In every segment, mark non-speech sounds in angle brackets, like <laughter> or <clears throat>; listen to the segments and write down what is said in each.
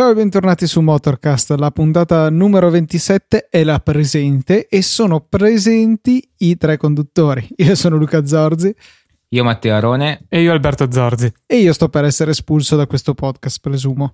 Ciao e bentornati su Motorcast, la puntata numero 27 è la presente e sono presenti i tre conduttori. Io sono Luca Zorzi. Io Matteo Arone. E io Alberto Zorzi. E io sto per essere espulso da questo podcast, presumo.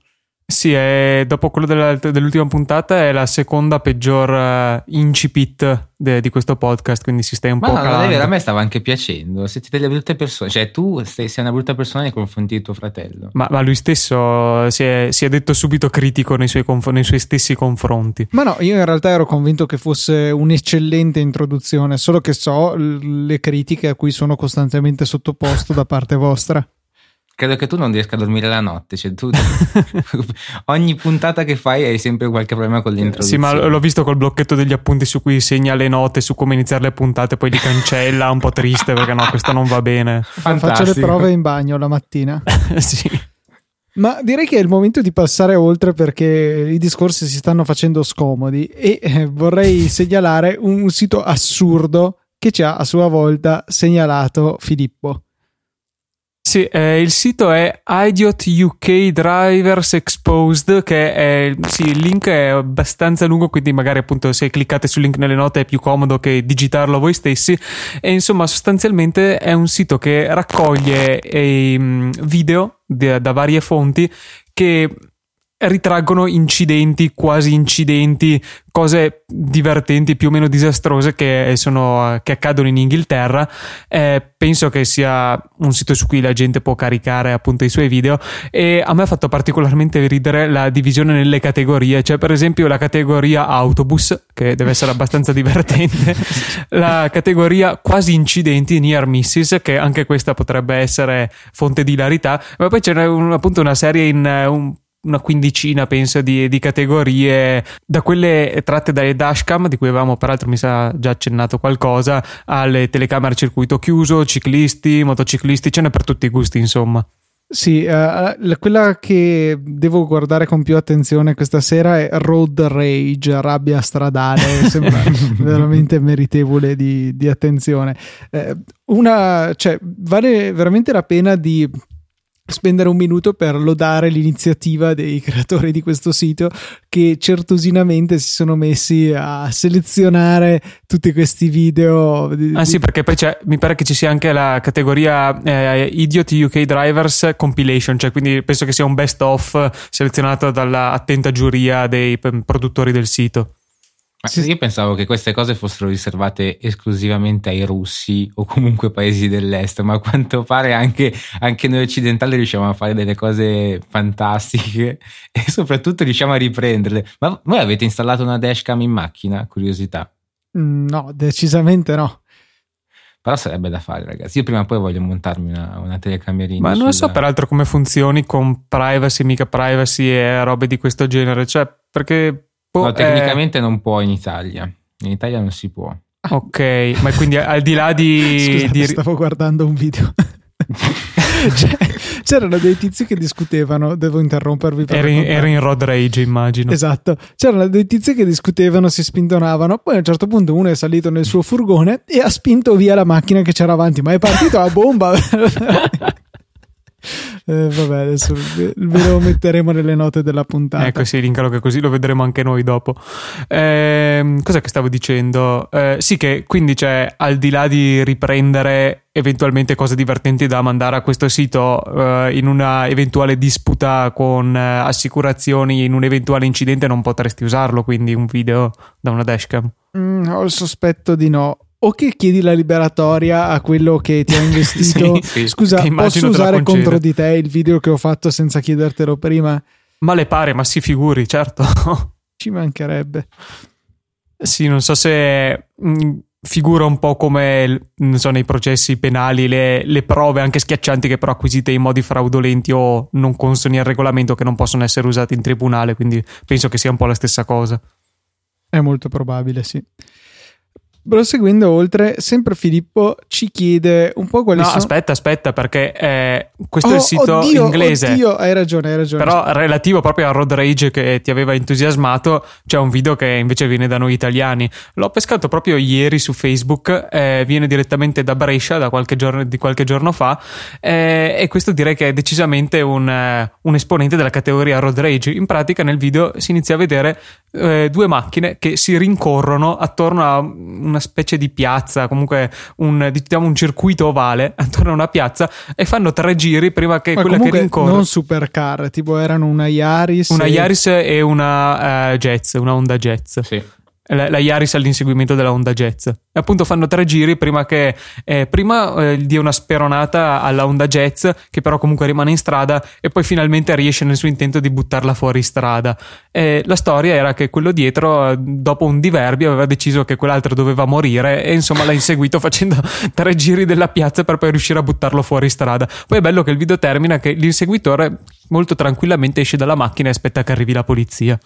Sì, è, dopo quello dell'ultima puntata è la seconda peggior uh, incipit de, di questo podcast, quindi si stai un Ma po' no, calando. vero, a me stava anche piacendo. Siete delle brutte persone, cioè tu sei, sei una brutta persona nei confronti di tuo fratello. Ma, ma lui stesso si è, si è, detto subito critico nei suoi, conf- nei suoi, stessi confronti. Ma no, io in realtà ero convinto che fosse un'eccellente introduzione, solo che so le critiche a cui sono costantemente sottoposto da parte vostra credo che tu non riesca a dormire la notte. Cioè, tu <laughs> ogni puntata che fai hai sempre qualche problema con l'introduzione. Sì, ma l'ho visto col blocchetto degli appunti su cui segna le note su come iniziare le puntate, poi li cancella, un po' triste perché no, questo non va bene. Fantastico. Faccio le prove in bagno la mattina. <laughs> sì. Ma direi che è il momento di passare oltre perché i discorsi si stanno facendo scomodi e eh, vorrei segnalare un sito assurdo che ci ha a sua volta segnalato Filippo. Sì, eh, il sito è Idiot UK Drivers Exposed, che è, sì, il link è abbastanza lungo, quindi magari appunto se cliccate sul link nelle note è più comodo che digitarlo voi stessi. E insomma, sostanzialmente è un sito che raccoglie eh, video de, da varie fonti che ritraggono incidenti, quasi incidenti, cose divertenti, più o meno disastrose che, sono, che accadono in Inghilterra. Eh, penso che sia un sito su cui la gente può caricare appunto i suoi video. E a me ha fatto particolarmente ridere la divisione nelle categorie, cioè per esempio la categoria autobus, che deve essere abbastanza divertente, <laughs> la categoria quasi incidenti, near misses, che anche questa potrebbe essere fonte di hilarità, ma poi c'è un, appunto una serie in un una quindicina, penso, di, di, categorie, da quelle tratte dalle dashcam, di cui avevamo peraltro mi sa già accennato qualcosa, alle telecamere a circuito chiuso, ciclisti, motociclisti, ce n'è per tutti i gusti, insomma. Sì, uh, quella che devo guardare con più attenzione questa sera è Road Rage, rabbia stradale, <laughs> sembra veramente meritevole di, di attenzione. Uh, una, cioè, vale veramente la pena di spendere un minuto per lodare l'iniziativa dei creatori di questo sito che certosinamente si sono messi a selezionare tutti questi video. Ah sì, perché poi mi pare che ci sia anche la categoria eh, Idiot UK Drivers Compilation, cioè quindi penso che sia un best of selezionato dalla attenta giuria dei produttori del sito. Ma io pensavo che queste cose fossero riservate esclusivamente ai russi o comunque paesi dell'est, ma a quanto pare anche, anche noi occidentali riusciamo a fare delle cose fantastiche e soprattutto riusciamo a riprenderle. Ma voi avete installato una dashcam in macchina? Curiosità. Mm, no, decisamente no. Però sarebbe da fare, ragazzi. Io prima o poi voglio montarmi una, una telecamerina. Ma non sulla... so peraltro come funzioni con privacy, mica privacy e robe di questo genere. Cioè, perché No, tecnicamente eh... non può in Italia. In Italia non si può. Ok, ma quindi al di là di. <laughs> Scusate, di... stavo guardando un video. <laughs> cioè, c'erano dei tizi che discutevano. Devo interrompervi. Per era, in, era in road rage, immagino. Esatto. C'erano dei tizi che discutevano, si spintonavano. Poi a un certo punto uno è salito nel suo furgone e ha spinto via la macchina che c'era avanti. Ma è partito a bomba. <laughs> Eh, vabbè, adesso ve lo metteremo nelle note della puntata. Ecco, sì, linkalo che così lo vedremo anche noi dopo. Eh, cos'è che stavo dicendo? Eh, sì, che quindi c'è al di là di riprendere eventualmente cose divertenti da mandare a questo sito eh, in una eventuale disputa con eh, assicurazioni, in un eventuale incidente, non potresti usarlo. Quindi un video da una dashcam. Mm, ho il sospetto di no o che chiedi la liberatoria a quello che ti ha <laughs> investito. sì, sì, Scusa, posso usare contro di te il video che ho fatto senza chiedertelo prima? Ma le pare, ma si figuri, certo. <laughs> Ci mancherebbe. Sì, non so se mh, mm, figura un po' come so, nei processi penali le, le, prove anche schiaccianti che però acquisite in modi fraudolenti o non consoni al regolamento che non possono essere usati in tribunale, quindi penso che sia un po' la stessa cosa. È molto probabile, sì. Proseguendo oltre, sempre Filippo ci chiede un po' quali no, sono... aspetta, aspetta, perché eh, questo Oh, è il sito oddio, inglese. Oddio, hai ragione, hai ragione. Però relativo proprio a Road Rage che ti aveva entusiasmato, c'è un video che invece viene da noi italiani. L'ho pescato proprio ieri su Facebook, eh, viene direttamente da Brescia da qualche giorno, di qualche giorno fa eh, e questo direi che è decisamente un, eh, un esponente della categoria Road Rage. In pratica nel video si inizia a vedere eh, due macchine che si rincorrono attorno a una specie di piazza, comunque un, diciamo un circuito ovale <laughs> attorno a una piazza e fanno tre giri prima che Ma quella che rincorre non supercar, tipo erano una Yaris. una e- Yaris e una eh, Jazz, una Honda Jazz. Sì. La, la Yaris all'inseguimento della Honda Jazz. E appunto fanno tre giri prima che eh, prima eh, dia una speronata alla Honda Jazz, che però comunque rimane in strada, e poi finalmente riesce nel suo intento di buttarla fuori strada. E la storia era che quello dietro, eh, dopo un diverbio, aveva deciso che quell'altro doveva morire, e insomma l'ha inseguito <laughs> facendo tre giri della piazza per poi riuscire a buttarlo fuori strada. Poi è bello che il video termina che l'inseguitore molto tranquillamente esce dalla macchina e aspetta che arrivi la polizia.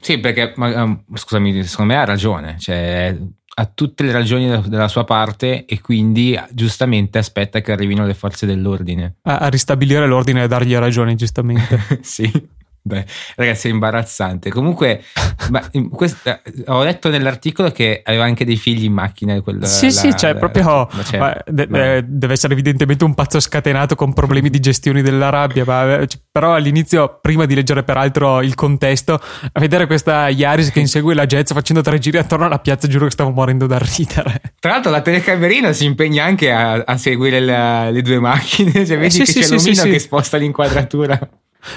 Sì, perché, ma, ehm, scusami, secondo me ha ragione, cioè ha tutte le ragioni dalla sua parte e quindi giustamente aspetta che arrivino le forze dell'ordine. a, a ristabilire l'ordine e dargli ragione, giustamente. <laughs> sì. Beh, ragazzi, è imbarazzante. Comunque, ma <laughs> questa- ho letto nell'articolo che aveva anche dei figli in macchina. Quel, sì, la- sì, cioè la- proprio cioè, ma de- ma- eh, deve essere evidentemente un pazzo scatenato con problemi di gestione della rabbia, ma, eh, però all'inizio, prima di leggere peraltro il contesto, a vedere questa Yaris che insegue la Jazz facendo tre giri attorno alla piazza, giuro che stavo morendo da ridere. Tra l'altro, la telecamerina si impegna anche a, a seguire la- le due macchine. <laughs> Cioè, vedi sì, che sì, c'è sì, l'omino sì. che sposta l'inquadratura.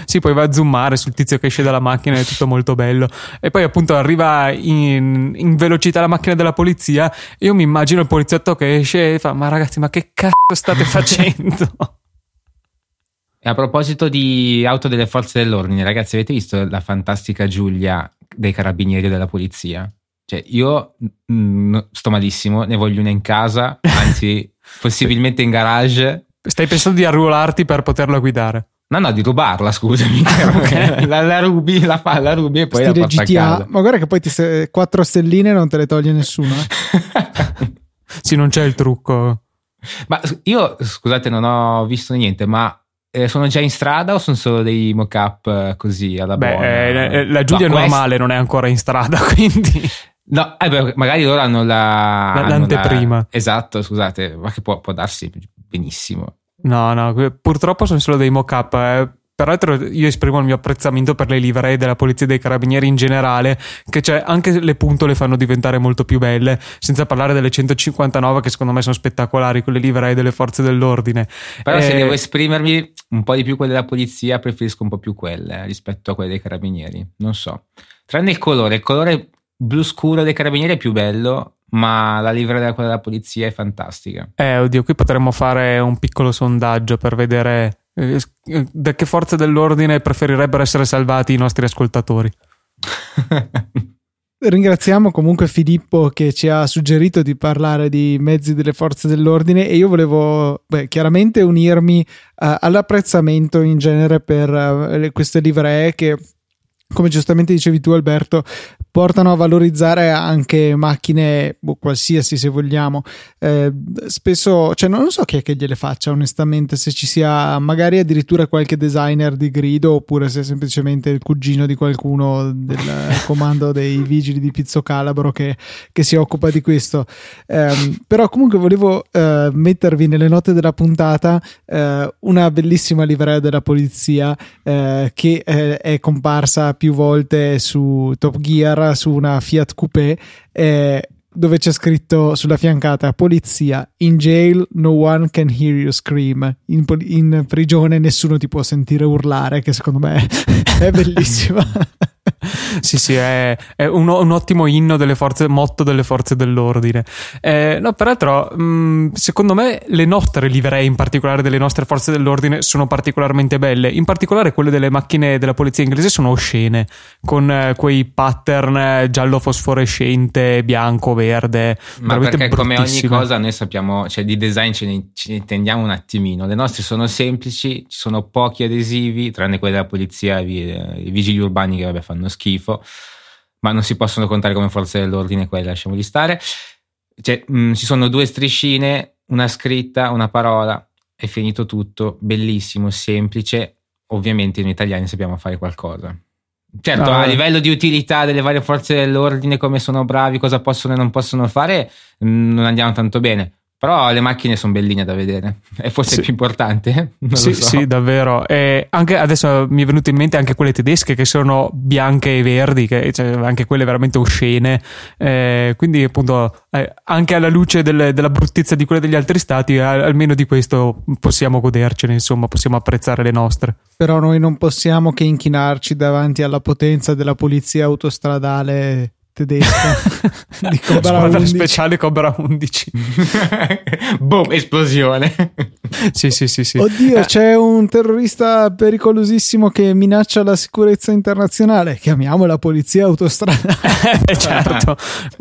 Sì, poi va a zoomare sul tizio che esce dalla macchina, è tutto molto bello. E poi appunto arriva in, in velocità la macchina della polizia. E io mi immagino il poliziotto che esce e fa: Ma ragazzi, ma che cazzo state <laughs> facendo? E a proposito di auto delle forze dell'ordine, ragazzi, avete visto la fantastica Giulia dei carabinieri della polizia? Cioè, io mm, sto malissimo, ne voglio una in casa, anzi, <laughs> possibilmente in garage. Stai pensando di arruolarti per poterla guidare? No, no, di rubarla, scusami. <laughs> Ok. <laughs> la, la rubi, la fa, la rubi e poi stile la porta a GTA. casa. Ma guarda che poi ti se- quattro stelline non te le toglie nessuno. eh. <laughs> Sì, non c'è il trucco. ma io, scusate, non ho visto niente, ma eh, sono già in strada o sono solo dei mock-up eh, così alla Beh, buona? eh, la Giulia No, è quest- normale, non è ancora in strada, quindi. No, eh beh, magari loro hanno la... La- hanno l'anteprima. Esatto, scusate, ma che può, può darsi benissimo. No, no, purtroppo sono solo dei mock-up. eh. Peraltro io esprimo il mio apprezzamento per le livree della polizia dei carabinieri in generale, che c'è anche le punto le fanno diventare molto più belle, senza parlare delle 159 che secondo me sono spettacolari, quelle livree delle forze dell'ordine. Però se Eh, devo esprimermi un po' di più quelle della polizia, preferisco un po' più quelle eh, rispetto a quelle dei carabinieri. Non so. Tranne il colore, il colore blu scuro dei carabinieri è più bello, ma la livrea della, quella della polizia è fantastica. Eh, oddio, qui potremmo fare un piccolo sondaggio per vedere eh, eh, da che forze dell'ordine preferirebbero essere salvati i nostri ascoltatori. <laughs> Ringraziamo comunque Filippo che ci ha suggerito di parlare di mezzi delle forze dell'ordine e io volevo beh, chiaramente unirmi eh, all'apprezzamento in genere per le- queste livree che come giustamente dicevi tu Alberto portano a valorizzare anche macchine boh, qualsiasi se vogliamo. Eh, spesso cioè non so chi è che gliele faccia onestamente se ci sia magari addirittura qualche designer di grido oppure se è semplicemente il cugino di qualcuno del <laughs> comando dei vigili di Pizzo Calabro che, che si occupa di questo. Ehm, però comunque volevo eh, mettervi nelle note della puntata eh, una bellissima livrea della polizia eh, che eh, è comparsa più volte su Top Gear su una Fiat Coupé eh, dove c'è scritto sulla fiancata polizia in jail no one can hear you scream. In, in prigione nessuno ti può sentire urlare che secondo me <laughs> è bellissima <laughs> sì, sì, è, è un, un ottimo inno delle forze, motto delle forze dell'ordine. Eh, no, peraltro, mh, secondo me le nostre livree, in particolare delle nostre forze dell'ordine, sono particolarmente belle. In particolare quelle delle macchine della polizia inglese sono oscene, con eh, quei pattern eh, giallo fosforescente, bianco, verde. Ma perché come ogni cosa noi sappiamo, cioè di design ce ne, ce ne intendiamo un attimino. Le nostre sono semplici, ci sono pochi adesivi, tranne quelli della polizia, i, i vigili urbani che vabbè fanno schifo, ma non si possono contare come forze dell'ordine, quelli lasciamoli stare. cioè, mh, ci sono due striscine, una scritta, una parola, è finito tutto, bellissimo, semplice. Ovviamente noi italiani sappiamo fare qualcosa. Certo, Ah. a livello di utilità delle varie forze dell'ordine, come sono bravi, cosa possono e non possono fare, mh, non andiamo tanto bene. Però le macchine sono belline da vedere. E forse Sì. è più importante. <laughs> Non Sì, lo so. sì, davvero. E anche adesso mi è venuto in mente anche quelle tedesche che sono bianche e verdi, che, cioè, anche quelle veramente oscene. Eh, quindi, appunto, eh, anche alla luce del- della bruttezza di quelle degli altri stati, al- almeno di questo possiamo godercene, insomma, possiamo apprezzare le nostre. Però noi non possiamo che inchinarci davanti alla potenza della polizia autostradale tedesca <laughs> di Cobra Squadra 11. speciale Cobra 11. <laughs> Boom, esplosione. sì, sì, sì, sì. Oddio, Eh, c'è un terrorista pericolosissimo che minaccia la sicurezza internazionale. Chiamiamo la polizia autostradale. <laughs> eh, certo,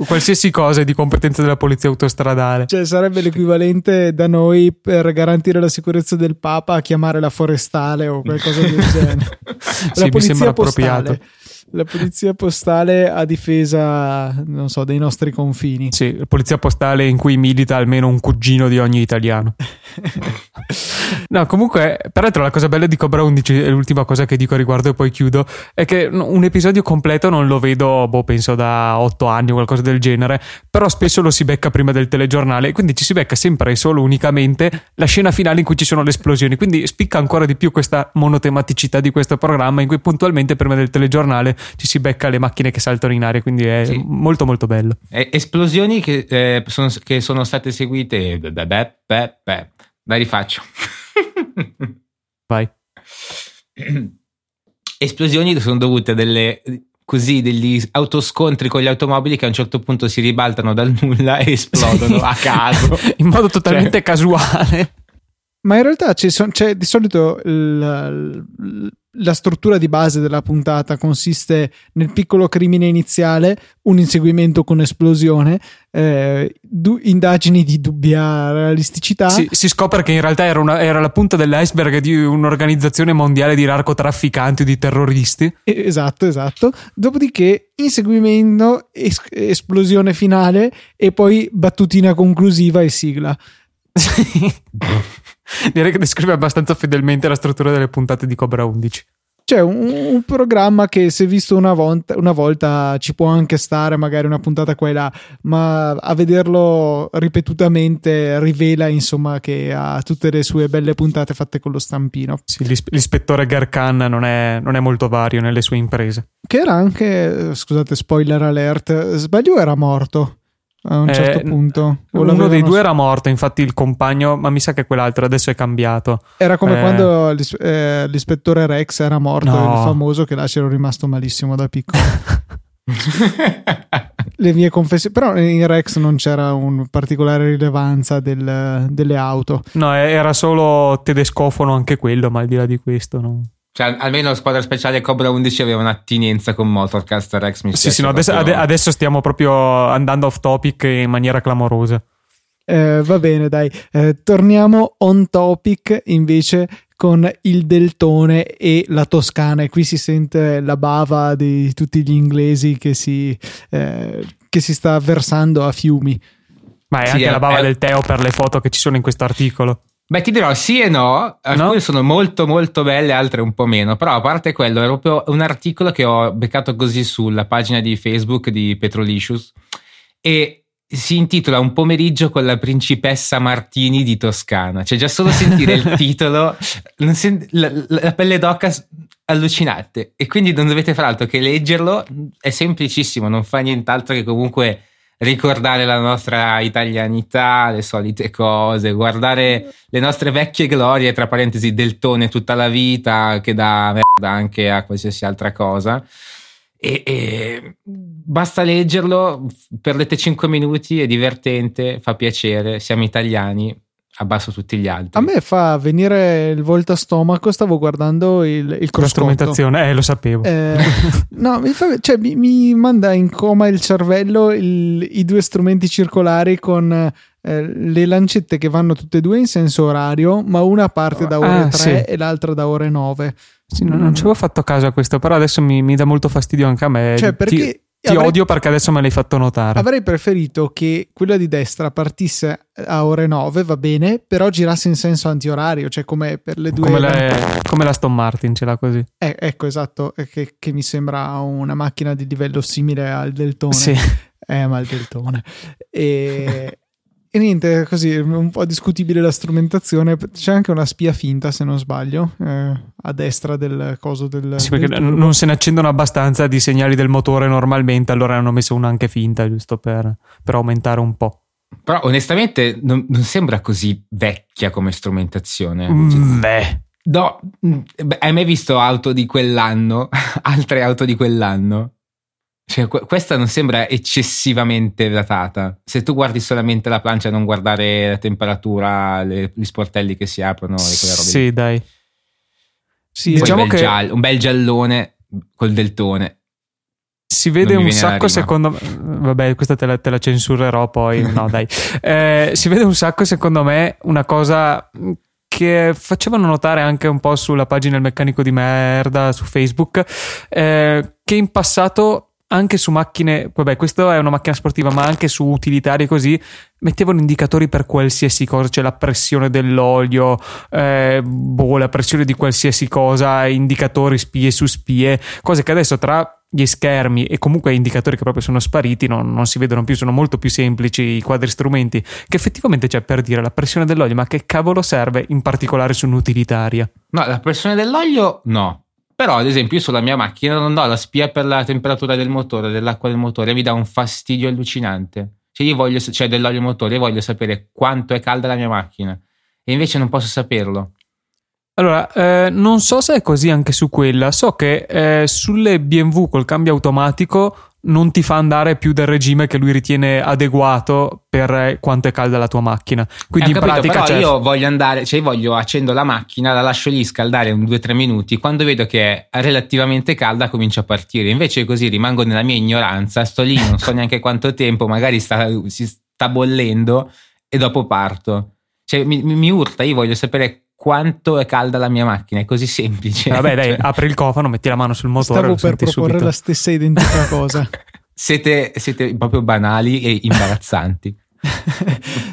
qualsiasi cosa è di competenza della polizia autostradale. Cioè, sarebbe l'equivalente da noi per garantire la sicurezza del Papa a chiamare la forestale o qualcosa del genere. Sì, mi sembra appropriato. La polizia postale a difesa, non so, dei nostri confini. Sì, la polizia postale in cui milita almeno un cugino di ogni italiano. <laughs> No, comunque, peraltro la cosa bella di Cobra 11, e l'ultima cosa che dico a riguardo e poi chiudo, è che un episodio completo non lo vedo, boh, penso da otto anni o qualcosa del genere, però spesso lo si becca prima del telegiornale, quindi ci si becca sempre e solo unicamente la scena finale in cui ci sono le esplosioni, quindi spicca ancora di più questa monotematicità di questo programma in cui puntualmente prima del telegiornale ci si becca le macchine che saltano in aria, quindi è Sì. molto molto bello. Eh, esplosioni che, eh, sono, che sono state seguite. Beh, beh, beh, beh, beh. La rifaccio. <laughs> Vai. Esplosioni sono dovute a delle così degli autoscontri con gli automobili che a un certo punto si ribaltano dal nulla e esplodono <laughs> a caso. <laughs> in modo totalmente Cioè- casuale. Ma in realtà ci son- c'è di solito il- la struttura di base della puntata consiste nel piccolo crimine iniziale, un inseguimento con esplosione, eh, du- indagini di dubbia realisticità. Si, si scopre che in realtà era, una- era la punta dell'iceberg di un'organizzazione mondiale di narcotrafficanti o di terroristi. Esatto, esatto. Dopodiché inseguimento, es- esplosione finale e poi battutina conclusiva e sigla. <laughs> Direi che descrive abbastanza fedelmente la struttura delle puntate di Cobra 11. C'è un, un programma che se visto una volta, una volta ci può anche stare, magari una puntata qua e là, ma a vederlo ripetutamente rivela insomma che ha tutte le sue belle puntate fatte con lo stampino. Sì, l'is- l'ispettore Garkan non è, non è molto vario nelle sue imprese. Che era anche, scusate, spoiler alert, sbaglio era morto a un Eh, certo punto. O Uno dei due era morto, infatti il compagno, ma mi sa che quell'altro adesso è cambiato. Era come Eh. quando l'is- eh, l'ispettore Rex era morto, No. il famoso che là c'ero rimasto malissimo da piccolo. <laughs> Le mie confessioni, però in Rex non c'era un particolare rilevanza del- delle auto. No, era solo tedescofono anche quello, ma al di là di questo no. Cioè, almeno la squadra speciale Cobra 11 aveva un'attinenza con Motorcast Rex. Mi Sì, sì, no, adesso, proprio. ade- adesso stiamo proprio andando off topic in maniera clamorosa. Eh, va bene, dai, Eh, torniamo on topic invece con il Deltone e la Toscana. E qui si sente la bava di tutti gli inglesi che si, eh, che si sta versando a fiumi. Ma è Sì, anche è- la bava è- del Teo per le foto che ci sono in questo articolo. Beh, ti dirò sì e no. Alcune No? sono molto, molto belle, altre un po' meno. Però, a parte quello, è proprio un articolo che ho beccato così sulla pagina di Facebook di Petrolicious. E si intitola Un pomeriggio con la principessa Martini di Toscana. Cioè, già solo sentire il <laughs> titolo, la, la- pelle d'oca allucinante. E quindi non dovete fare altro che leggerlo. È semplicissimo, non fa nient'altro che comunque ricordare la nostra italianità, le solite cose, guardare le nostre vecchie glorie, tra parentesi, del tone tutta la vita, che dà merda anche a qualsiasi altra cosa. E, e basta leggerlo, perdete 5 minuti, è divertente, fa piacere, siamo italiani, abbasso tutti gli altri. A me fa venire il volto a stomaco. Stavo guardando il, il la strumentazione, eh, lo sapevo. Eh, no, mi, fa- cioè, mi- mi manda in coma il cervello il- i due strumenti circolari con eh, le lancette che vanno tutte e due in senso orario, ma una parte da ore Ah, 3 sì. e l'altra da ore 9. Sì, non, non ci avevo fatto caso a questo, però adesso mi, mi dà molto fastidio anche a me. Cioè, perché Ti avrei, odio perché adesso me l'hai fatto notare. Avrei preferito che quella di destra partisse a ore 9, va bene, però girasse in senso antiorario, cioè come per le due... Come, le, come la Stone Martin, ce l'ha così. Eh, ecco, esatto, che, che, mi sembra una macchina di livello simile al Deltone. Sì. Eh, ma il Deltone. E... <laughs> E niente, così un po' discutibile la strumentazione. C'è anche una spia finta, se non sbaglio, eh, a destra del coso del. Sì, perché del non se ne accendono abbastanza di segnali del motore normalmente, allora hanno messo una anche finta, giusto per, per aumentare un po'. Però onestamente non, non, sembra così vecchia come strumentazione. Mm, beh. No, mm, hai mai visto auto di quell'anno? <laughs> Altre auto di quell'anno? Cioè, questa non sembra eccessivamente datata. Se tu guardi solamente la plancia e non guardare la temperatura, le, gli sportelli che si aprono e quelle robe. Sì, lì. dai. Sì, diciamo un bel, che... giallo, un bel giallone col deltone. Si vede un sacco, secondo me. Vabbè, questa te la, te la censurerò poi. No, <laughs> dai. Eh, si vede un sacco, secondo me, una cosa che facevano notare anche un po' sulla pagina Il meccanico di merda su Facebook, eh, che in passato anche su macchine, vabbè, questa è una macchina sportiva, ma anche su utilitarie così, mettevano indicatori per qualsiasi cosa, cioè la pressione dell'olio, eh, boh, la pressione di qualsiasi cosa, indicatori spie su spie, cose che adesso tra gli schermi e comunque indicatori che proprio sono spariti, non, non, si vedono più, sono molto più semplici i quadri strumenti, che effettivamente c'è per dire la pressione dell'olio, ma che cavolo serve in particolare su un'utilitaria? No, la pressione dell'olio no, però, ad esempio, io sulla mia macchina non ho la spia per la temperatura del motore, dell'acqua del motore, mi dà un fastidio allucinante. Cioè, io voglio, cioè dell'olio motore, io voglio sapere quanto è calda la mia macchina. E invece non posso saperlo. Allora, eh, non so se è così anche su quella. So che eh, sulle BMW col cambio automatico non ti fa andare più del regime che lui ritiene adeguato per quanto è calda la tua macchina. Quindi eh, in capito, pratica però io voglio andare, cioè voglio accendo la macchina, la lascio lì scaldare un 2-3 minuti, quando vedo che è relativamente calda comincio a partire. Invece così rimango nella mia ignoranza, sto lì, non so <laughs> neanche quanto tempo, magari sta, si sta bollendo e dopo parto. Cioè mi, mi urta, io voglio sapere quanto è calda la mia macchina, è così semplice. Vabbè, dai, cioè... <laughs> apri il cofano, metti la mano sul motore. Stavo per proporre subito. la stessa identica <laughs> cosa. siete, siete proprio banali e imbarazzanti.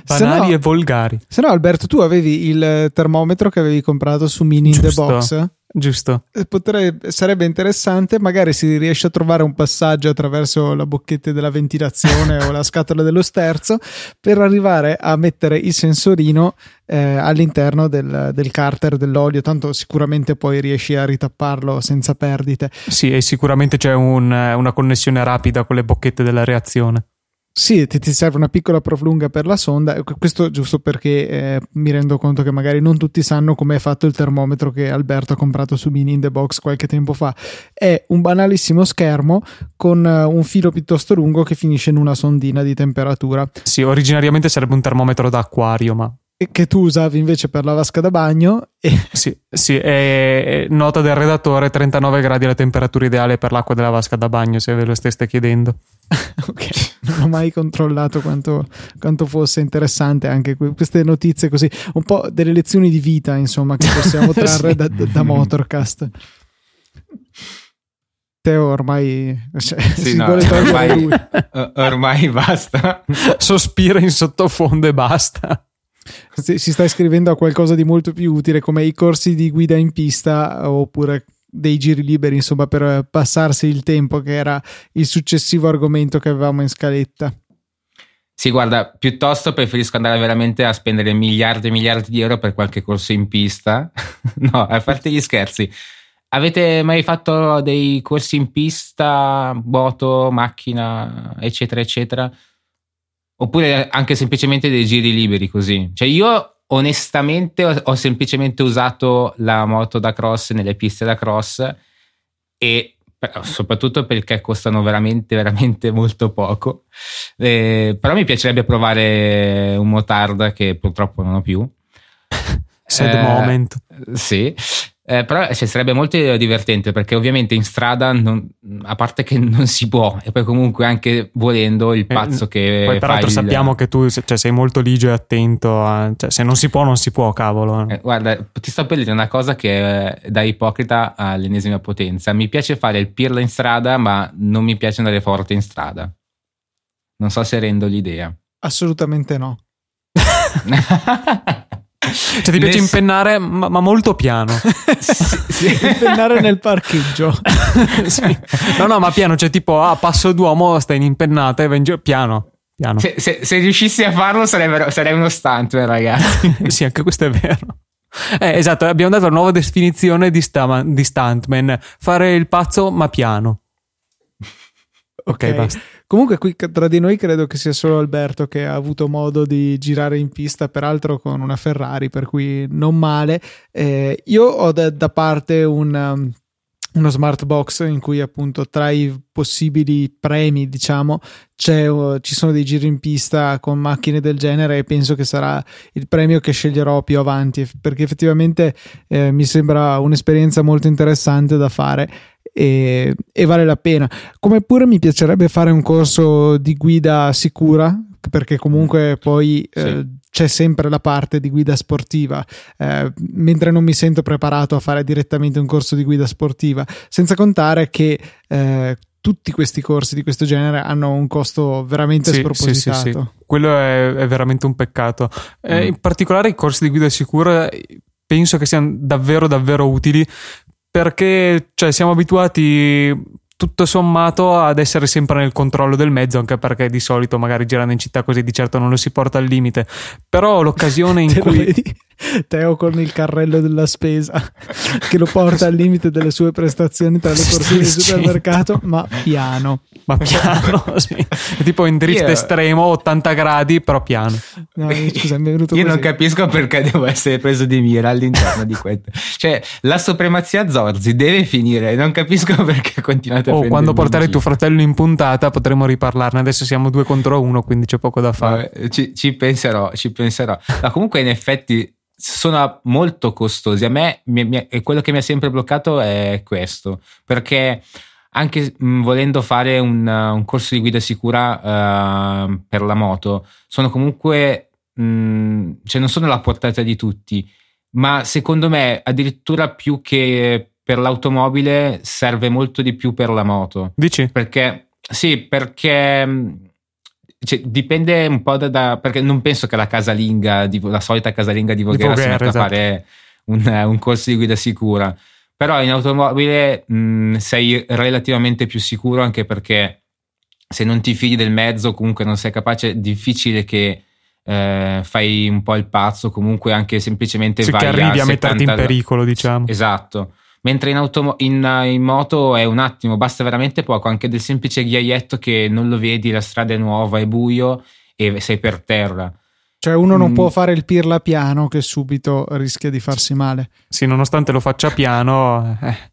banali no, e volgari. Se no, Alberto, tu avevi il termometro che avevi comprato su Mini in the Box. Giusto. Eh, potrebbe, sarebbe interessante, magari si riesce a trovare un passaggio attraverso la bocchetta della ventilazione o la scatola dello sterzo per arrivare a mettere il sensorino eh, all'interno del, del carter dell'olio. Tanto sicuramente poi riesci a ritapparlo senza perdite. Sì, e sicuramente c'è un, una connessione rapida con le bocchette della reazione. Sì, ti, ti, serve una piccola proflunga per la sonda, questo giusto perché eh, mi rendo conto che magari non tutti sanno come è fatto il termometro che Alberto ha comprato su Mini in the Box qualche tempo fa. È un banalissimo schermo con uh, un filo piuttosto lungo che finisce in una sondina di temperatura. Sì, originariamente sarebbe un termometro da acquario, ma che tu usavi invece per la vasca da bagno. E... <laughs> Sì, sì è, nota del redattore: 39 gradi la temperatura ideale per l'acqua della vasca da bagno, se ve lo steste chiedendo. <laughs> ok, non ho mai controllato quanto, quanto, fosse interessante anche queste notizie così, un po' delle lezioni di vita, insomma, che possiamo <laughs> trarre sì. da, da, Motorcast. Teo ormai cioè, sì, no, ormai, ormai basta. Sospira in sottofondo e basta si, si sta iscrivendo a qualcosa di molto più utile come i corsi di guida in pista oppure dei giri liberi, insomma, per passarsi il tempo, che era il successivo argomento che avevamo in scaletta. Sì, guarda, piuttosto preferisco andare veramente a spendere miliardi e miliardi di euro per qualche corso in pista. <laughs> no, a parte gli scherzi. Avete mai fatto dei corsi in pista, moto, macchina, eccetera, eccetera? Oppure anche semplicemente dei giri liberi così. Cioè io onestamente ho, ho semplicemente usato la moto da cross nelle piste da cross e soprattutto perché costano veramente veramente <laughs> molto poco. Eh, però mi piacerebbe provare un motard che purtroppo non ho più. Sad eh, moment. sì Eh, però cioè, sarebbe molto divertente perché ovviamente in strada, non, a parte che non si può, e poi comunque anche volendo il pazzo eh, che... Poi peraltro il... sappiamo che tu cioè, sei molto ligio e attento, a, cioè, se non si può non si può, cavolo. Eh, guarda, ti sto per dire una cosa che è da ipocrita all'ennesima potenza. Mi piace fare il pirla in strada, ma non mi piace andare forte in strada. Non so se rendo l'idea. Assolutamente no. <laughs> Cioè, ti piace Ness... impennare, ma, ma, molto piano. <laughs> sì, sì. impennare nel parcheggio. <laughs> sì. No, no, ma piano, cioè tipo a ah, passo d'uomo stai in impennata e vai in giro piano. piano. Se, se, se, riuscissi a farlo sarebbe, sarei uno stunt, ragazzi. <laughs> sì, anche questo è vero. Eh, esatto, abbiamo dato una nuova definizione di, sta, di stuntman. Fare il pazzo ma piano. Ok, okay basta. Comunque qui tra di noi credo che sia solo Alberto che ha avuto modo di girare in pista, peraltro con una Ferrari, per cui non male. Eh, io ho da, da parte un, um, uno smart box in cui appunto tra i possibili premi diciamo uh, ci sono dei giri in pista con macchine del genere e penso che sarà il premio che sceglierò più avanti perché effettivamente eh, mi sembra un'esperienza molto interessante da fare e, e vale la pena. Come pure mi piacerebbe fare un corso di guida sicura perché comunque poi sì. eh, c'è sempre la parte di guida sportiva, eh, mentre non mi sento preparato a fare direttamente un corso di guida sportiva, senza contare che eh, tutti questi corsi di questo genere hanno un costo veramente sì, spropositato. Sì, sì, Quello è, è, veramente un peccato. Eh, mm. in particolare i corsi di guida sicura penso che siano davvero davvero utili perché cioè, siamo abituati tutto sommato ad essere sempre nel controllo del mezzo, anche perché di solito magari girando in città così di certo non lo si porta al limite. Però l'occasione in cui Teo con il carrello della spesa che lo porta al limite delle sue prestazioni tra le corsie del supermercato, ma piano. Ma piano, <laughs> sì. tipo in drift Io... estremo, 80 gradi, però piano. No, scusa, mi è venuto Io così. non capisco perché devo essere preso di mira all'interno di questo. Cioè, la supremazia Zorzi deve finire, non capisco perché continuate a oh, quando portare tuo fratello in puntata potremo riparlarne. Adesso siamo due contro uno, quindi c'è poco da fare. Vabbè, ci, ci penserò, ci penserò. Ma comunque in effetti sono molto costosi. A me, mi, mi, quello che mi ha sempre bloccato è questo, perché anche mh, volendo fare un, un, corso di guida sicura uh, per la moto, sono comunque, mh, cioè non sono alla portata di tutti, ma secondo me addirittura più che per l'automobile serve molto di più per la moto. Dici? Perché, sì, perché cioè, dipende un po' da, da, perché non penso che la casalinga, di, la solita casalinga di Voghera, si metta esatto. a fare un, un, corso di guida sicura. Però in automobile mh, sei relativamente più sicuro anche perché se non ti fidi del mezzo, comunque non sei capace, è difficile che eh, fai un po' il pazzo, comunque anche semplicemente sì, vai che arrivi a, a metterti in pericolo, diciamo. Esatto mentre in, autom- in, in, moto è un attimo, basta veramente poco, anche del semplice ghiaietto che non lo vedi, la strada è nuova, è buio e sei per terra. Cioè uno non mm. può fare il pirla piano che subito rischia di farsi male. Sì, nonostante lo faccia piano... Eh.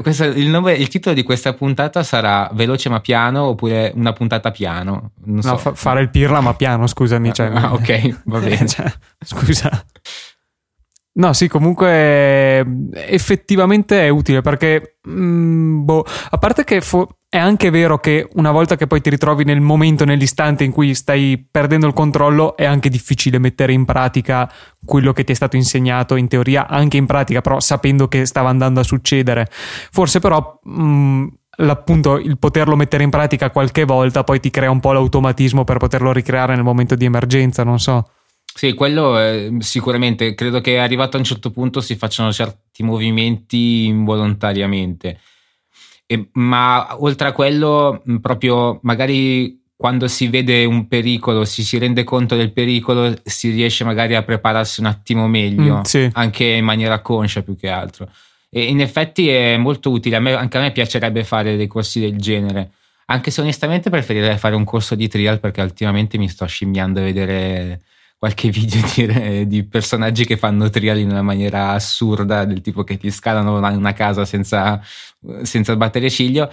Questo, il, nome, il, titolo di questa puntata sarà Veloce ma piano oppure una puntata piano? Non no, fa, fare il pirla ma piano, scusami. Cioè, ah, ok, va bene. <laughs> cioè, scusa. <laughs> No, sì, comunque effettivamente è utile perché, mh, mm, boh, a parte che fo- è anche vero che una volta che poi ti ritrovi nel momento, nell'istante in cui stai perdendo il controllo, è anche difficile mettere in pratica quello che ti è stato insegnato, in teoria anche in pratica, però sapendo che stava andando a succedere. Forse però... Mh, mm, appunto il poterlo mettere in pratica qualche volta poi ti crea un po' l'automatismo per poterlo ricreare nel momento di emergenza, non so. Sì, quello è, sicuramente credo che arrivato a un certo punto si facciano certi movimenti involontariamente. E, ma oltre a quello, proprio magari quando si vede un pericolo, si si rende conto del pericolo, si riesce magari a prepararsi un attimo meglio, mm, sì. anche in maniera conscia più che altro. E in effetti è molto utile, a me, anche a me piacerebbe fare dei corsi del genere, anche se onestamente preferirei fare un corso di trial perché ultimamente mi sto scimmiando a vedere qualche video di, di, personaggi che fanno trial in una maniera assurda, del tipo che ti scalano una casa senza, senza battere ciglio.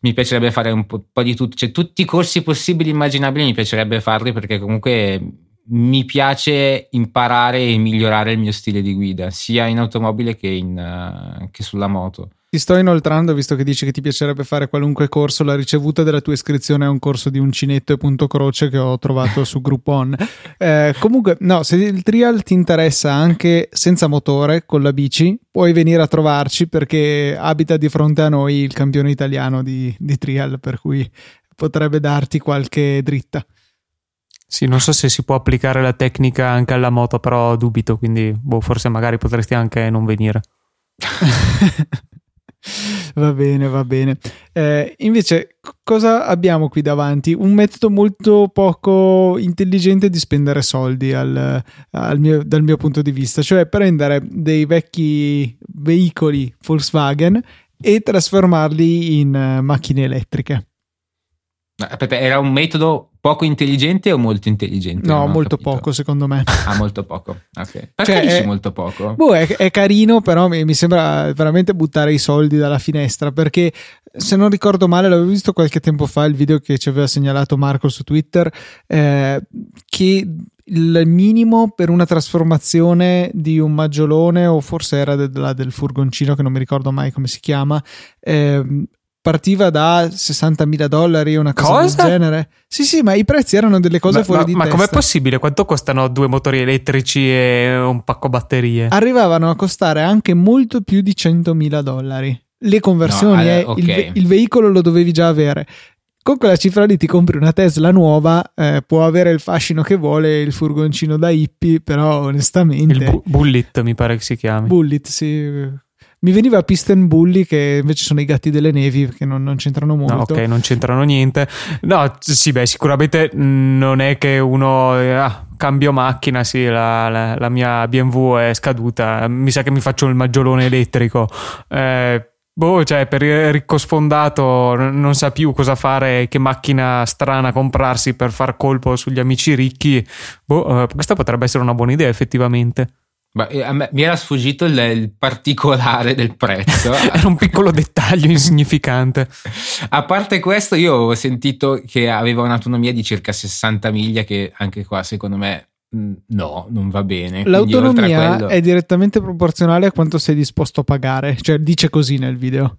Mi piacerebbe fare un po', po di tutto, cioè tutti i corsi possibili e immaginabili mi piacerebbe farli perché comunque mi piace imparare e migliorare il mio stile di guida, sia in automobile che, in, che sulla moto. Ti sto inoltrando, visto che dici che ti piacerebbe fare qualunque corso, la ricevuta della tua iscrizione è un corso di uncinetto e punto croce che ho trovato su Groupon. Eh, comunque, no, se il trial ti interessa anche senza motore, con la bici, puoi venire a trovarci perché abita di fronte a noi il campione italiano di, di trial, per cui potrebbe darti qualche dritta. Sì, non so se si può applicare la tecnica anche alla moto, però dubito, quindi boh, forse magari potresti anche non venire. <laughs> <laughs> Va bene, va bene. Eh, invece, cosa abbiamo qui davanti? Un metodo molto poco intelligente di spendere soldi al, al mio, dal mio punto di vista, cioè prendere dei vecchi veicoli Volkswagen e trasformarli in uh, macchine elettriche. Aspetta, era un metodo poco intelligente o molto intelligente? No, molto capito. poco secondo me. <laughs> Ah, molto poco. Ok. Perché cioè, dici è, molto poco? Boh, è, è carino, però mi, mi, sembra veramente buttare i soldi dalla finestra perché se non ricordo male, l'avevo visto qualche tempo fa il video che ci aveva segnalato Marco su Twitter eh, che il minimo per una trasformazione di un maggiolone o forse era de- del furgoncino che non mi ricordo mai come si chiama eh, partiva da 60.000 dollari, una cosa, cosa, del genere. Sì, sì, ma i prezzi erano delle cose ma, fuori ma, di ma testa. Ma com'è possibile? Quanto costano due motori elettrici e un pacco batterie? Arrivavano a costare anche molto più di 100.000 dollari. Le conversioni, no, eh, okay. il, il, veicolo lo dovevi già avere. Con quella cifra lì ti compri una Tesla nuova, eh, può avere il fascino che vuole, il furgoncino da hippie, però onestamente... Il bu- Bullet mi pare che si chiami. Bullet, sì mi veniva Piston Bully, che invece sono i gatti delle nevi, che non, non c'entrano molto. No, ok, non c'entrano niente. No, sì, beh, sicuramente non è che uno. Ah, cambio macchina, sì, la, la, la, mia BMW è scaduta. Mi sa che mi faccio il maggiolone elettrico. Eh, Boh, cioè, per il ricco sfondato non sa più cosa fare, che macchina strana comprarsi per far colpo sugli amici ricchi. Boh, eh, questa potrebbe essere una buona idea, effettivamente. Ma eh, a me, mi era sfuggito il, il particolare del prezzo. <laughs> era un piccolo dettaglio insignificante. a parte questo, io ho sentito che aveva un'autonomia di circa 60 miglia, che anche qua secondo me mm, no, non va bene. L'autonomia quello... è direttamente proporzionale a quanto sei disposto a pagare, cioè dice così nel video.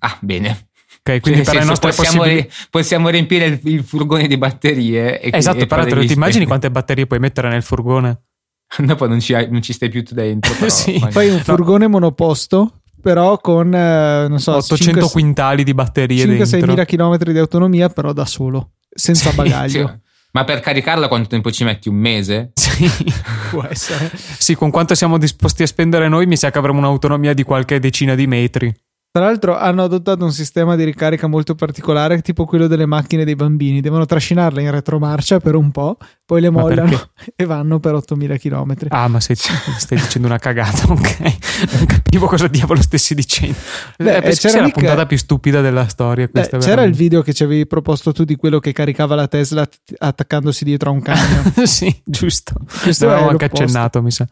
Ah, bene. Ok, quindi cioè, per senso, possiamo, possibili... possiamo, riempire il, il, furgone di batterie. Esatto, però ti immagini <laughs> quante batterie puoi mettere nel furgone? <laughs> Dopo non ci, non ci, stai più dentro. Però, <laughs> sì. Poi un furgone no. monoposto, però con eh, non so, 800 5, quintali di batterie 5-6 mila chilometri di autonomia, però da solo, senza bagaglio. Sì. Ma per caricarla quanto tempo ci metti? Un mese? Sì, <laughs> può essere. sì, con quanto siamo disposti a spendere noi, mi sa che avremo un'autonomia di qualche decina di metri. Tra l'altro hanno adottato un sistema di ricarica molto particolare, tipo quello delle macchine dei bambini. Devono trascinarle in retromarcia per un po', poi le mollano <laughs> e vanno per 8000 km. Ah, ma sei, <laughs> stai dicendo una cagata, ok? Non capivo cosa diavolo stessi dicendo. Beh, eh, c'era la puntata più stupida della storia. Beh, c'era il video che ci avevi proposto tu di quello che caricava la Tesla attaccandosi dietro a un camion. <laughs> sì, giusto. Questo l'avevo anche accennato, mi sa.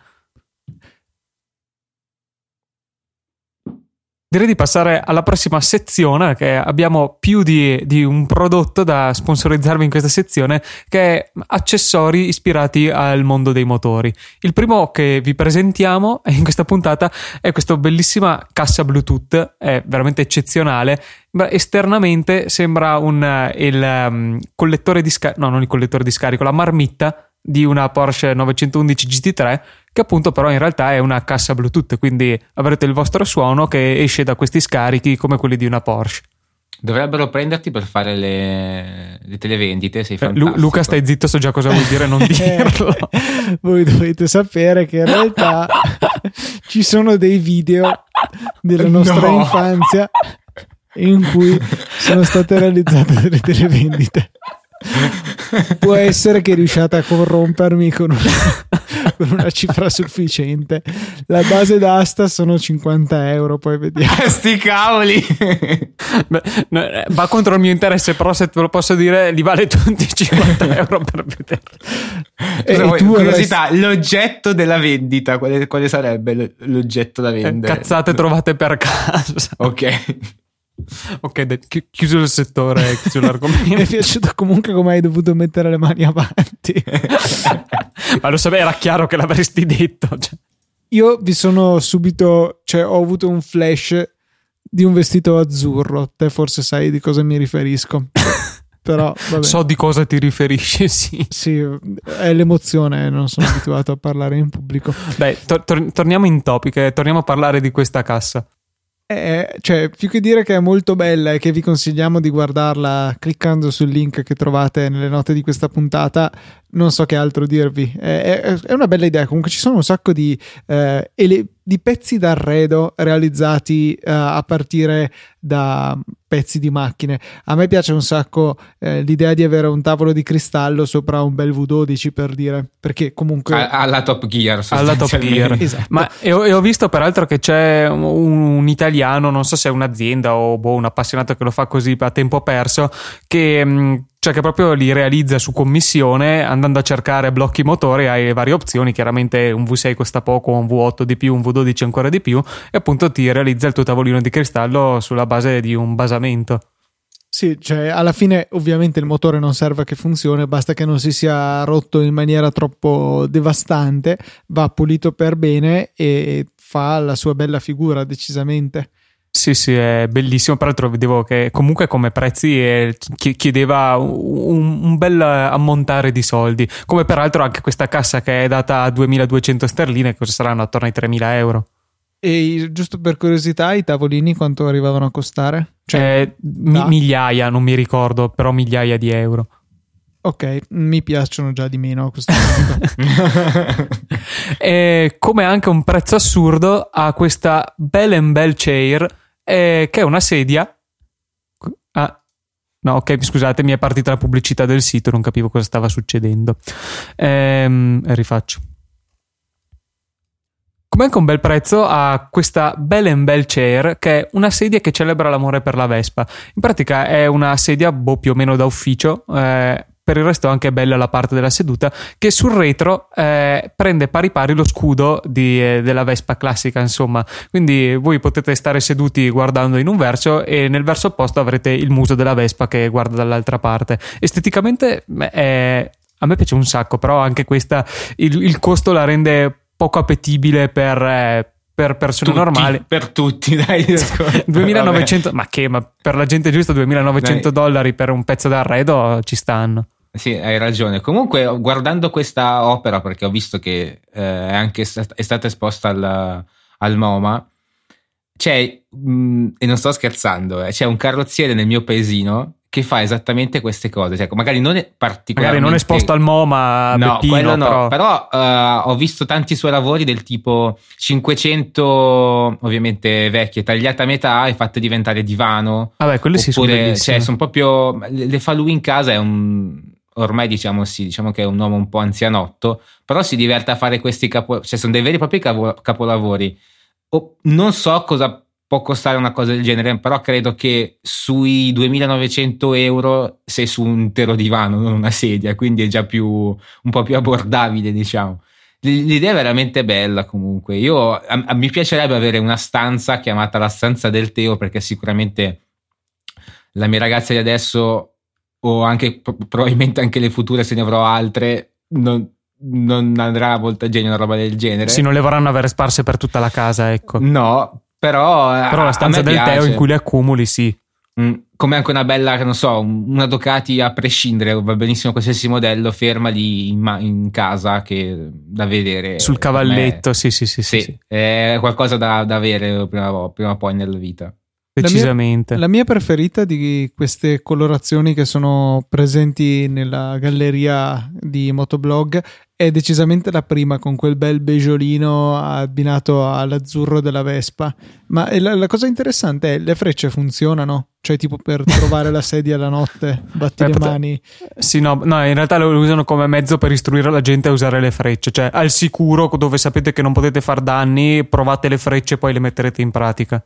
Direi di passare alla prossima sezione, che abbiamo più di, di, un prodotto da sponsorizzarvi in questa sezione, che è accessori ispirati al mondo dei motori. Il primo che vi presentiamo <laughs> in questa puntata è questa bellissima cassa Bluetooth, è veramente eccezionale. Esternamente sembra un, il um, collettore di scarico, no, non il collettore di scarico, la marmitta di una Porsche 911 GT3 che appunto però in realtà è una cassa Bluetooth, quindi avrete il vostro suono che esce da questi scarichi come quelli di una Porsche. Dovrebbero prenderti per fare le, le televendite. Sei eh, Luca, stai zitto, so già cosa vuol dire non <laughs> dirlo. <laughs> Voi dovete sapere che in realtà <laughs> ci sono dei video della nostra no. infanzia in cui sono state realizzate delle televendite. Può essere che riusciate a corrompermi con una, <laughs> con una, cifra sufficiente. La base d'asta sono 50 euro, poi vediamo. <laughs> Sti cavoli! Beh, eh, va contro il mio interesse, però se te lo posso dire, li vale tutti 50 <laughs> euro per vedere. E, e tu curiosità, avresti... l'oggetto della vendita, quale, quale, sarebbe l'oggetto da vendere? Cazzate trovate per casa. Ok. Ok, dai, chi- chiuso il settore, chiuso l'argomento. <laughs> Mi è piaciuto comunque come hai dovuto mettere le mani avanti. <laughs> Ma lo sapevo, era chiaro che l'avresti detto. Cioè. Io vi sono subito, cioè ho avuto un flash di un vestito azzurro. Te forse sai di cosa mi riferisco. <laughs> Però vabbè. So di cosa ti riferisci, sì. Sì, è l'emozione, non sono abituato a parlare in pubblico. Dai, tor- tor- torniamo in topic, eh, torniamo a parlare di questa cassa. Eh, cioè, più che dire che è molto bella e che vi consigliamo di guardarla cliccando sul link che trovate nelle note di questa puntata, non so che altro dirvi. È, è, è una bella idea. Comunque ci sono un sacco di, eh, ele- di pezzi d'arredo realizzati eh, a partire da pezzi di macchine. A me piace un sacco eh, l'idea di avere un tavolo di cristallo sopra un bel V12 per dire, perché comunque A- alla Top Gear. Alla Top. Gear. <laughs> Esatto. Ma e ho, e ho visto peraltro che c'è un, un italiano, non so se è un'azienda o boh, un appassionato che lo fa così a tempo perso, che, mh, cioè che proprio li realizza su commissione andando a cercare blocchi motori, hai varie opzioni, chiaramente un V6 costa poco, un V8 di più, un V12 ancora di più, e appunto ti realizza il tuo tavolino di cristallo sulla base di un basamento. Sì, cioè alla fine ovviamente il motore non serve a che funzioni, basta che non si sia rotto in maniera troppo devastante, va pulito per bene e fa la sua bella figura decisamente. Sì, sì, è bellissimo. Peraltro vedevo che comunque come prezzi eh, chi- chiedeva un, un bel ammontare di soldi. Come peraltro anche questa cassa che è data a 2200 sterline, cosa saranno attorno ai 3000 euro. E giusto per curiosità, i tavolini quanto arrivavano a costare? Cioè, Eh, mi- migliaia, non mi ricordo, però migliaia di euro. Ok, mi piacciono già di meno a questo punto. <laughs> E come anche un prezzo assurdo a questa Bell Bell Chair, eh, che è una sedia. Ah, no, ok, scusate, mi è partita la pubblicità del sito, non capivo cosa stava succedendo. Ehm, rifaccio. Come anche un bel prezzo a questa Bell Bell Chair, che è una sedia che celebra l'amore per la Vespa. In pratica è una sedia boh, più o meno da ufficio. eh, per il resto è anche bella la parte della seduta che sul retro eh, prende pari pari lo scudo di, eh, della Vespa classica insomma. Quindi voi potete stare seduti guardando in un verso e nel verso opposto avrete il muso della Vespa che guarda dall'altra parte. Esteticamente beh, è- a me piace un sacco però anche questa il, il costo la rende poco appetibile per, eh, per persone Tutti, normali. Per tutti, dai. <laughs> 2900 ma che ma per la gente giusta 2900 Dai. dollari per un pezzo d'arredo ci stanno Sì, hai ragione. Comunque, guardando questa opera, perché ho visto che eh, è anche stat- è stata esposta al, al MoMA, c'è, mh, e non sto scherzando, eh, c'è un carrozziere nel mio paesino che fa esattamente queste cose. Cioè, magari non è particolarmente... magari non esposto al MoMA No, Bettino, quello no, però, però, eh, ho visto tanti suoi lavori del tipo 500 ovviamente vecchie, tagliate a metà e fatte diventare divano. vabbè quelle sì sono bellissime cioè, sono proprio. Le le fa lui in casa, è un. Ormai diciamo sì, diciamo che è un uomo un po' anzianotto, però si diverte a fare questi capo, cioè sono dei veri e propri capolavori. O- non so cosa può costare una cosa del genere, però credo che sui 2900 euro sei su un intero divano, non una sedia, quindi è già più un po' più abbordabile, diciamo. L'idea è veramente bella comunque. Io a- a- mi piacerebbe avere una stanza chiamata la stanza del Teo, perché sicuramente la mia ragazza di adesso, o anche pro- probabilmente anche le future, se ne avrò altre, non, non andrà a volta genio una roba del genere. sì non le vorranno avere sparse per tutta la casa ecco No, però, però la stanza del piace. Teo in cui le accumuli sì Mm, come anche una bella, non so, un- una Ducati a prescindere, va benissimo qualsiasi modello, ferma lì in, ma- in casa che da vedere. sul cavalletto sì sì sì, sì, Sì, sì. è qualcosa da, da avere prima o poi nella vita. Decisamente La mia preferita di queste colorazioni che sono presenti nella galleria di Motoblog è decisamente la prima con quel bel beggiolino abbinato all'azzurro della Vespa. Ma la, la cosa interessante è le frecce funzionano? Cioè tipo per <laughs> trovare la sedia la notte, batti Beh, le pote- mani. Sì, no, no, in realtà lo usano come mezzo per istruire la gente a usare le frecce. Cioè, al sicuro, dove sapete che non potete far danni, provate le frecce e poi le metterete in pratica.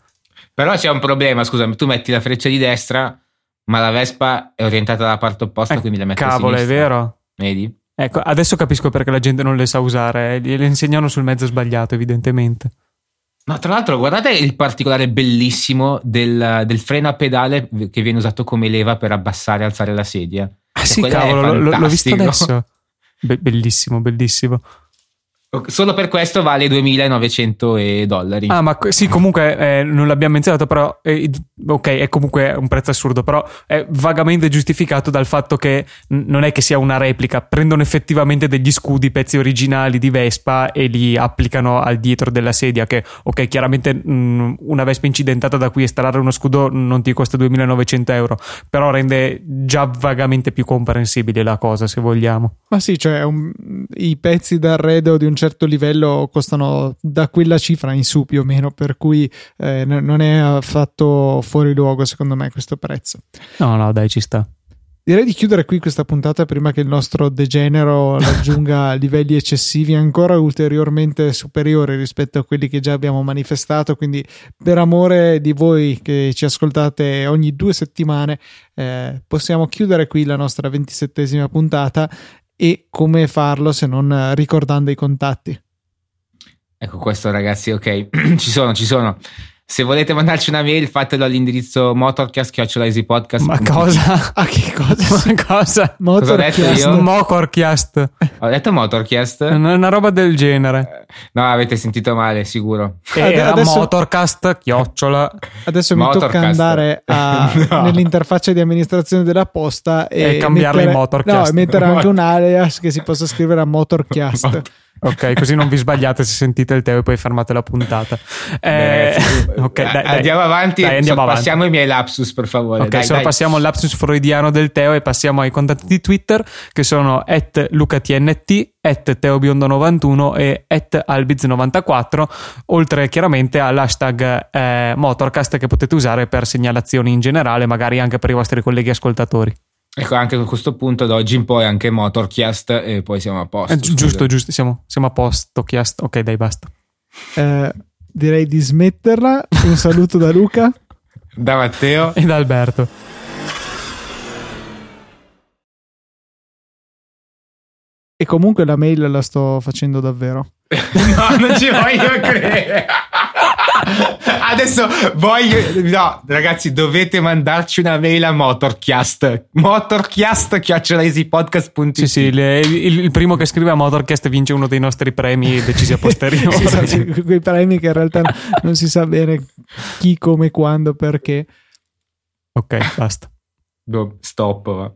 Però c'è un problema, scusami, tu metti la freccia di destra, ma la Vespa è orientata dalla parte opposta, Eh, quindi la metti a Cavolo, è sinistra. vero? Vedi? Ecco, adesso capisco perché la gente non le sa usare. Le insegnano sul mezzo sbagliato, evidentemente. No, tra l'altro, guardate il particolare bellissimo del, del, freno a pedale che viene usato come leva per abbassare e alzare la sedia. Ah, cioè, sì, cavolo, l'ho visto adesso. Be- bellissimo, bellissimo. Solo per questo vale 2.900 dollari. Ah, ma sì, comunque eh, non l'abbiamo menzionato, però eh, ok, è comunque un prezzo assurdo, però è vagamente giustificato dal fatto che n- non è che sia una replica, prendono effettivamente degli scudi, pezzi originali di Vespa e li applicano al dietro della sedia, che ok, chiaramente mh, una Vespa incidentata da cui estrarre uno scudo non ti costa 2.900 euro, però rende già vagamente più comprensibile la cosa, se vogliamo. Ma sì, cioè un, i pezzi d'arredo di un certo livello costano da quella cifra in su più o meno, per cui eh, non è affatto fuori luogo secondo me questo prezzo. No, no, dai, ci sta. Direi di chiudere qui questa puntata prima che il nostro degenero <laughs> raggiunga livelli eccessivi ancora ulteriormente superiori rispetto a quelli che già abbiamo manifestato. Quindi, per amore di voi che ci ascoltate ogni due settimane, eh, possiamo chiudere qui la nostra ventisettesima puntata e come farlo se non ricordando i contatti. Ecco questo ragazzi, ok, <clears throat> ci sono, ci sono. Se volete mandarci una mail, fatelo all'indirizzo motorcast.podcast. Ma cosa? <laughs> A che cosa? Ma cosa? Motorcast. Ho detto Motorcast? Una, roba del genere. No, avete sentito male, sicuro. Era adesso- Motorcast, chiocciola. Adesso mi Motorcast. tocca andare a- <laughs> No. nell'interfaccia di amministrazione della posta e, E cambiarla in mettere, Motorcast. No, e mettere anche un alias che si possa scrivere a Motorcast. Ok, così non vi sbagliate se sentite il Teo e poi fermate la puntata. Eh, sì. <laughs> ok, dai, dai. Andiamo avanti, Dai, andiamo avanti. passiamo i miei lapsus per favore. Ok, dai, sorpassiamo il lapsus freudiano del Teo e passiamo ai contatti di Twitter che sono at lucatnt, at teobiondo91 e at albiz94, oltre chiaramente all'hashtag eh, motorcast che potete usare per segnalazioni in generale, magari anche per i vostri colleghi ascoltatori. Ecco, anche a questo punto da oggi in poi anche Motorcast e poi siamo a posto. Eh, giusto, giusto, siamo, siamo a posto. Chiast- Ok, dai, basta. Eh, direi di smetterla. Un saluto da Luca. <laughs> Da Matteo. E da Alberto. E comunque la mail la sto facendo davvero. <laughs> no, non ci voglio credere. Adesso voglio. No, ragazzi, dovete mandarci una mail a Motorcast. Motorcast.easypodcast.it Sì, sì, le- il, il primo che scrive a Motorcast vince uno dei nostri premi decisi a <laughs> posteriori. Sì, quei premi che in realtà non si sa bene chi, come, quando, perché. ok, basta. Boh, Stop. va.